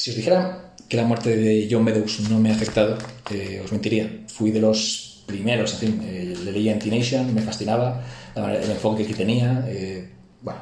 si os dijera que la muerte de John Meadows no me ha afectado, eh, os mentiría. Fui de los primeros, en fin, eh, le leía en T-Nation, me fascinaba el enfoque que tenía. Eh, bueno,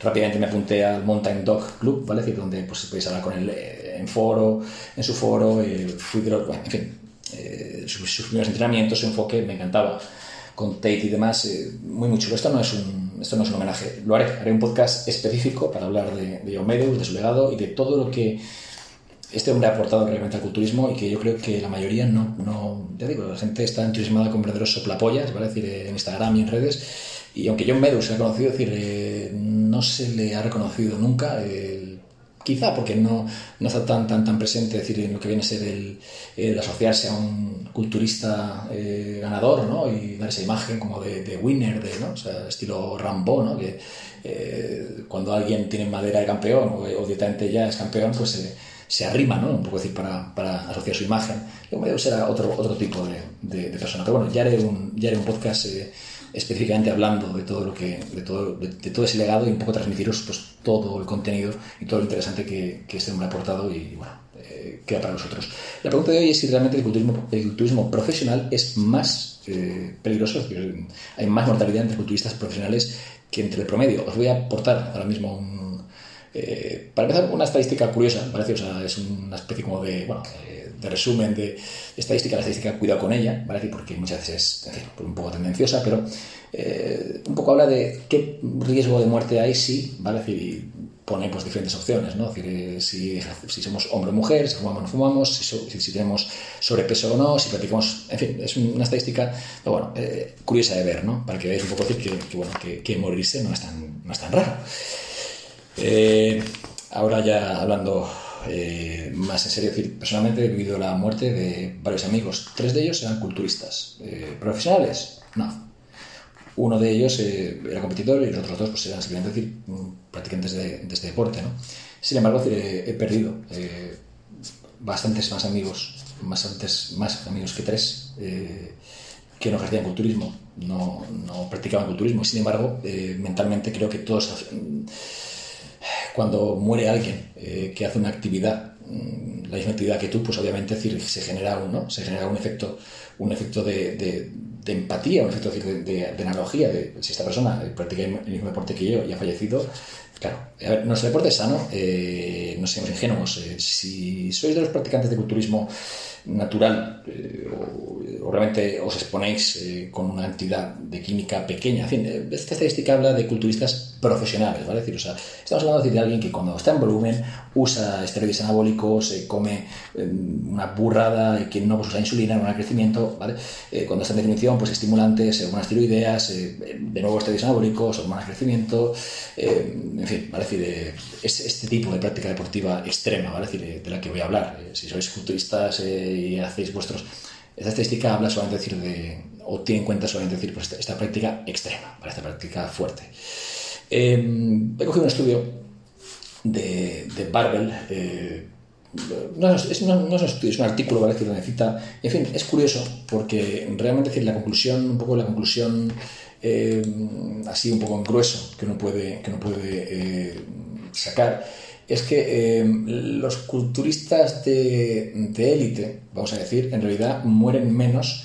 rápidamente me apunté al Mountain Dog Club, ¿vale? donde pues, podéis hablar con él en foro, en su foro, fui de los, bueno, en fin, sus, sus, primeros entrenamientos, su enfoque me encantaba con Tate y demás, muy, muy chulo. Esto no, es un, esto no es un homenaje, lo haré, haré un podcast específico para hablar de, de John Meadows, de su legado y de todo lo que este hombre ha aportado realmente al culturismo y que yo creo que la mayoría no, no ya digo, la gente está entusiasmada con verdaderos soplapollas, ¿vale? decir, en Instagram y en redes, y aunque John Meadows se ha conocido, decir, eh, no se le ha reconocido nunca, quizá porque no, no está tan, tan, tan presente, decir, en lo que viene a ser el, asociarse a un culturista eh, ganador, ¿no? Y dar esa imagen como de, winner, de, ¿no? Sea, estilo Rambo, ¿no? Que eh, cuando alguien tiene madera de campeón o, o directamente ya es campeón, pues se arrima, ¿no? Un poco decir, para, para asociar su imagen. Yo me será otro, otro tipo de, de, persona. Pero bueno, ya haré un, ya haré un podcast eh, específicamente hablando de todo lo que, de todo, de, todo ese legado y un poco transmitiros pues, todo el contenido y todo lo interesante que, que este hombre ha aportado y bueno, eh, queda para nosotros. La pregunta de hoy es si realmente el culturismo, el culturismo profesional es más eh, peligroso, hay más mortalidad entre culturistas profesionales que entre el promedio. Os voy a aportar ahora mismo un eh, para empezar, una estadística curiosa, parece, o sea, es una especie como de, bueno, de resumen de estadística, la estadística cuidado con ella, ¿vale? porque muchas veces es un poco tendenciosa, pero eh, un poco habla de qué riesgo de muerte hay si, ¿vale? pone pues, diferentes opciones, ¿no? eh, si, si, somos hombre o mujer, si fumamos o no fumamos, si, si, tenemos sobrepeso o no, si practicamos, en fin, es una estadística, curiosa de ver, ¿no? Para que veáis un poco que, que bueno, que, morirse no es tan, no es tan raro. Eh, ahora ya hablando eh, más en serio, decir, personalmente he vivido la muerte de varios amigos. Tres de ellos eran culturistas. Eh, ¿Profesionales? No. Uno de ellos era competidor y los otros dos pues, eran simplemente decir, practicantes de, este deporte. ¿no? Sin embargo, he perdido bastantes más amigos, bastantes más amigos que tres, que no ejercían culturismo, no practicaban culturismo. Sin embargo, mentalmente creo que todos cuando muere alguien eh, que hace una actividad, mm, la misma actividad que tú, pues obviamente se genera un, ¿no? se genera un efecto, un efecto de, de, empatía, un efecto de, analogía, de si esta persona practica el mismo deporte que yo y ha fallecido, claro, nuestro deporte es sano, eh, no seamos ingenuos, eh, si sois de los practicantes de culturismo, natural eh, os exponéis eh, con una entidad de química pequeña. En fin, eh, esta estadística habla de culturistas profesionales, ¿vale? decir, o sea, estamos hablando de alguien que cuando está en volumen usa esteroides anabólicos, come una burrada, que no usa insulina, no hay crecimiento, ¿vale? cuando está en definición, pues estimulantes, hormonas tiroideas, de nuevo esteroides anabólicos, hormonas de crecimiento, en fin, ¿vale? decir, es este tipo de práctica deportiva extrema, ¿vale? decir, de la que voy a hablar. si sois culturistas y hacéis vuestros... Esta estadística habla solamente decir de, o tiene en cuenta solamente decir pues, esta, práctica extrema, para esta práctica fuerte. Em, he cogido un estudio de, de Barbel, eh, no, es, un estudio, es un artículo, ¿vale? Que necesita. En fin, es curioso porque realmente decir, la conclusión, un poco la conclusión em, así un poco en grueso que uno puede, que uno puede eh, sacar es que em, los culturistas de, élite, vamos a decir, en realidad mueren menos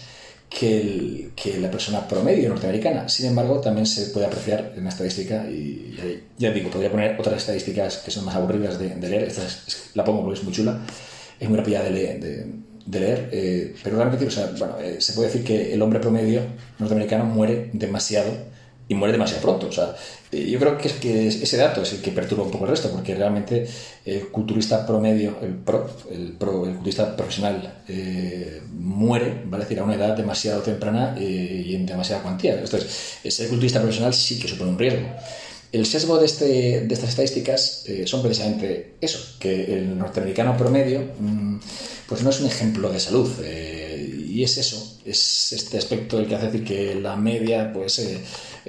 que, la persona promedio norteamericana. Sin embargo, también se puede apreciar en la estadística, y ya, digo, podría poner otras estadísticas que son más aburridas de, leer, esta la pongo porque es muy chula, es muy rápida de, leer, eh, pero realmente o sea, eh, se puede decir que el hombre promedio norteamericano muere demasiado y muere demasiado pronto. O sea, eh, yo creo que, es que ese dato es el que perturba un poco el resto, porque realmente el culturista promedio, el pro, el, pro, el culturista profesional, eh, muere, vale decir, a una edad demasiado temprana eh, y en demasiada cuantía. Entonces, ser culturista profesional sí que supone un riesgo. El sesgo de, este, de estas estadísticas son precisamente eso, que el norteamericano promedio mm, pues no es un ejemplo de salud. y es eso, es este aspecto el que hace decir que la media, pues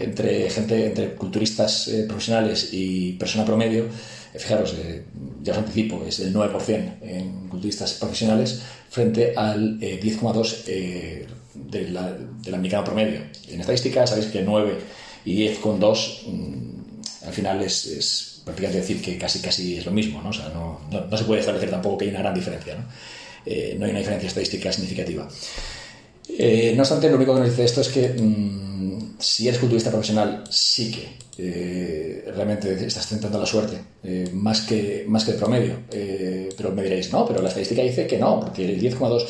entre gente, entre culturistas eh, profesionales y persona promedio, eh, fijaros, eh, ya os anticipo, es el 9% en culturistas profesionales frente al 10,2% del americano promedio. En estadística sabéis que 9 y 10,2 mm, al final es, prácticamente decir que casi, casi es lo mismo, ¿no? O sea, no, no, se puede establecer tampoco que hay una gran diferencia, ¿no? Eh, no hay una diferencia estadística significativa. Eh, no obstante, lo único que nos dice esto es que mm, si eres culturista profesional, sí que eh, realmente estás tentando la suerte, eh, más, que, más que el promedio. Eh, pero me diréis, no, pero la estadística dice que no, porque el 10,2,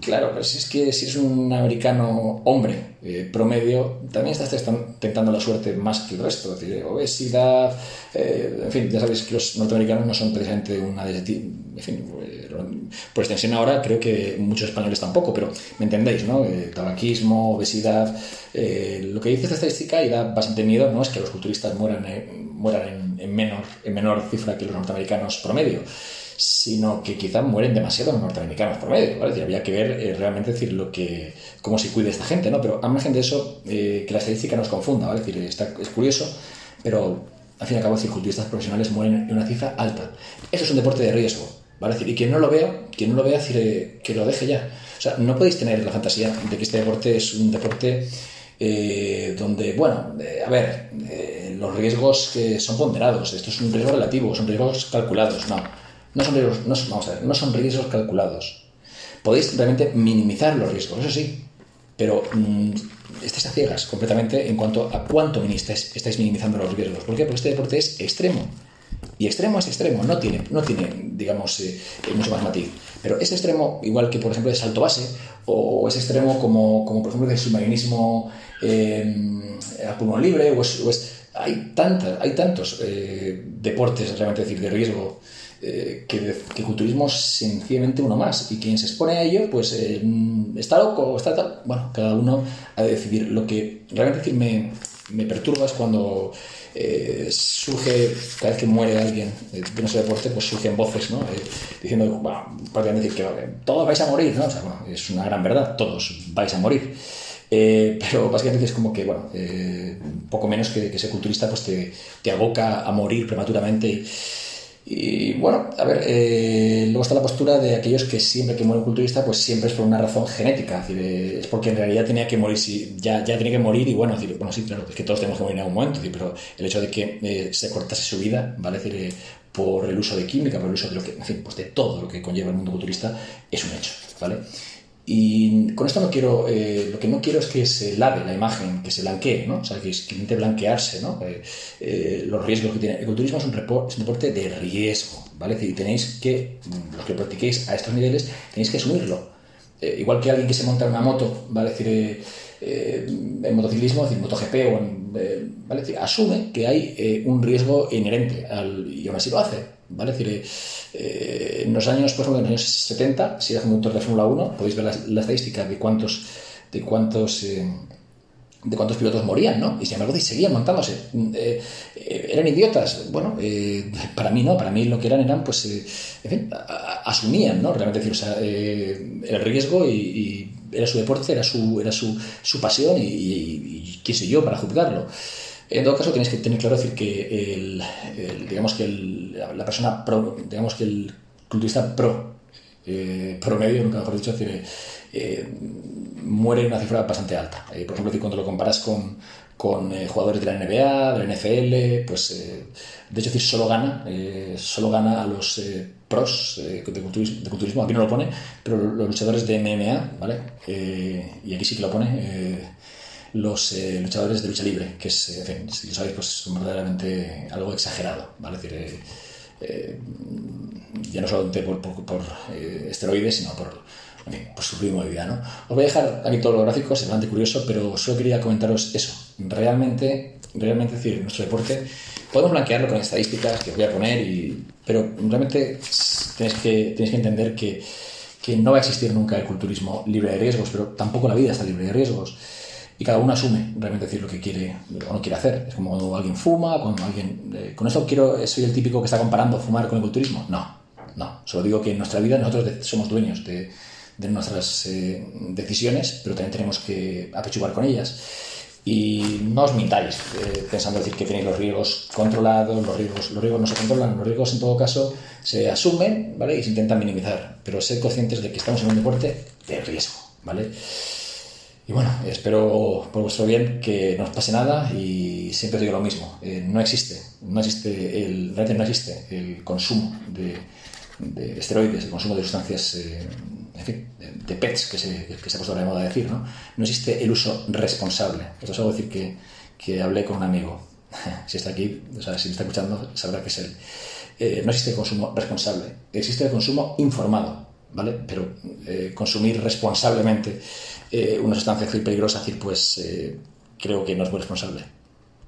claro, pero si es que si eres un americano hombre promedio, también estás tentando la suerte más que el resto. Es decir, obesidad, en fin, ya sabéis que los norteamericanos no son precisamente una de en fin, por extensión ahora creo que muchos españoles tampoco, pero me entendéis, ¿no? tabaquismo, obesidad, lo que dice esta estadística y da bastante miedo, ¿no? Es que los culturistas mueran, mueran en, menor, en menor cifra que los norteamericanos promedio, sino que quizá mueren demasiado los norteamericanos promedio. ¿vale? habría que ver eh, realmente decir, lo que, cómo se cuide esta gente, ¿no? pero a margen de eso, eh, que la estadística nos confunda. ¿vale? Es, decir, está, es curioso, pero al fin y al cabo, decir, culturistas profesionales mueren en una cifra alta. Eso es un deporte de riesgo. ¿vale? decir, y quien no lo vea, quien no lo vea, decir, eh, que lo deje ya. O sea, no podéis tener la fantasía de que este deporte es un deporte donde, bueno, a ver, los riesgos que son ponderados. Esto es un riesgo relativo, son riesgos calculados. No, no son riesgos, no, vamos a ver, no son riesgos calculados. Podéis realmente minimizar los riesgos, eso sí, pero mmm, estáis a ciegas completamente en cuanto a cuánto estáis, estáis minimizando los riesgos. ¿Por qué? Porque este deporte es extremo. Y extremo es extremo, no tiene, no tiene digamos, eh, eh, mucho más matiz. Pero es extremo, igual que, por ejemplo, el salto base, o es extremo como, como por ejemplo, el submarinismo eh, a pulmón libre, o es hay, tantas, hay tantos eh, deportes realmente decir, de riesgo eh, que, que, culturismo es sencillamente uno más. Y quien se expone a ello, pues eh, está loco, está tal. Bueno, cada uno ha de decidir. Lo que realmente decir, me, me perturba es cuando surge, cada vez que muere alguien de no sé deporte, pues surgen voces, ¿no? diciendo, bueno, decir que todos vais a morir, ¿no? O sea, bueno, es una gran verdad, todos vais a morir. Eh, pero básicamente es como que, bueno, eh, poco menos que, que, ser culturista pues te, te, aboca a morir prematuramente. Bueno, a ver, eh, luego está la postura de aquellos que siempre que muere un culturista, pues siempre es por una razón genética, es, decir, es porque en realidad tenía que morir, si, ya, ya tenía que morir y bueno, decir, bueno, sí, claro, es que todos tenemos que morir en algún momento, pero el hecho de que se cortase su vida, ¿vale? decir, por el uso de química, por el uso de lo que, en fin, pues de todo lo que conlleva el mundo culturista, es un hecho, ¿vale? Y con esto no quiero, eh, lo que no quiero es que se lave la imagen, que se blanquee, ¿no? O sea, que, que intente blanquearse, ¿no? Eh, eh, los riesgos que tiene. El culturismo es un, es un, deporte de riesgo, ¿vale? Y tenéis que, mm, los que practiquéis a estos niveles, tenéis que asumirlo. igual que alguien que se monta en una moto, ¿vale? decir, en motociclismo, decir, MotoGP o en, ¿vale? decir, asume que hay un riesgo inherente al, y aún así lo hace, ¿vale? decir, eh, en los años, por ejemplo, en los años 70, si eras conductor de Fórmula 1, podéis ver la, estadística de cuántos, de cuántos, eh, de cuántos pilotos morían, ¿no? Y sin embargo, seguían montándose. Eh, ¿Eran idiotas? Bueno, para mí no, para mí lo que eran eran, pues, en fin, asumían, ¿no? Realmente decir, el riesgo y, era su deporte, era su, era su, su pasión y, y, qué sé yo para juzgarlo. En todo caso, tenéis que tener claro decir que el, digamos que la persona pro, digamos que el culturista pro, eh, promedio, nunca mejor dicho, decir, eh, muere en una cifra bastante alta. Eh, por ejemplo, cuando lo comparas con, con jugadores de la NBA, de la NFL, pues de hecho decir, solo gana, solo gana a los pros de culturismo, de, culturismo, aquí no lo pone, pero los luchadores de MMA, ¿vale? y aquí sí que lo pone los eh, luchadores de lucha libre, que es, en fin, si lo sabéis, pues son verdaderamente algo exagerado, ¿vale? Es decir, eh, eh, ya no solamente por, por, esteroides, sino por, por su ritmo de vida, ¿no? Os voy a dejar aquí todos los gráficos, es bastante curioso, pero solo quería comentaros eso. Realmente, realmente, decir, nuestro deporte, podemos blanquearlo con estadísticas que os voy a poner, y, pero realmente tenéis que, tenéis que entender que, que no va a existir nunca el culturismo libre de riesgos, pero tampoco la vida está libre de riesgos y cada uno asume realmente decir lo que quiere o no quiere hacer. Es como cuando alguien fuma, cuando alguien... Eh, con esto quiero, soy el típico que está comparando fumar con el culturismo. No, no. Solo digo que en nuestra vida nosotros somos dueños de, de nuestras eh, decisiones, pero también tenemos que apechugar con ellas. Y no os mintáis eh, pensando decir que tenéis los riesgos controlados, los riesgos, los riesgos no se controlan, los riesgos en todo caso se asumen ¿vale? y se intentan minimizar, pero ser conscientes de que estamos en un deporte de riesgo. ¿vale? Y bueno, espero por vuestro bien que no os pase nada y siempre digo lo mismo. Eh, no existe, no existe el, realmente no existe el consumo de, de esteroides, el consumo de sustancias, eh, en fin, de PETs, que se, que se ha puesto de moda decir, ¿no? No existe el uso responsable. Esto es algo decir que, que hablé con un amigo. si está aquí, o sea, si me está escuchando, sabrá que es él. Eh, no existe el consumo responsable, existe el consumo informado, ¿vale? Pero eh, consumir responsablemente eh, una sustancia peligrosa, decir, pues creo que no es muy responsable.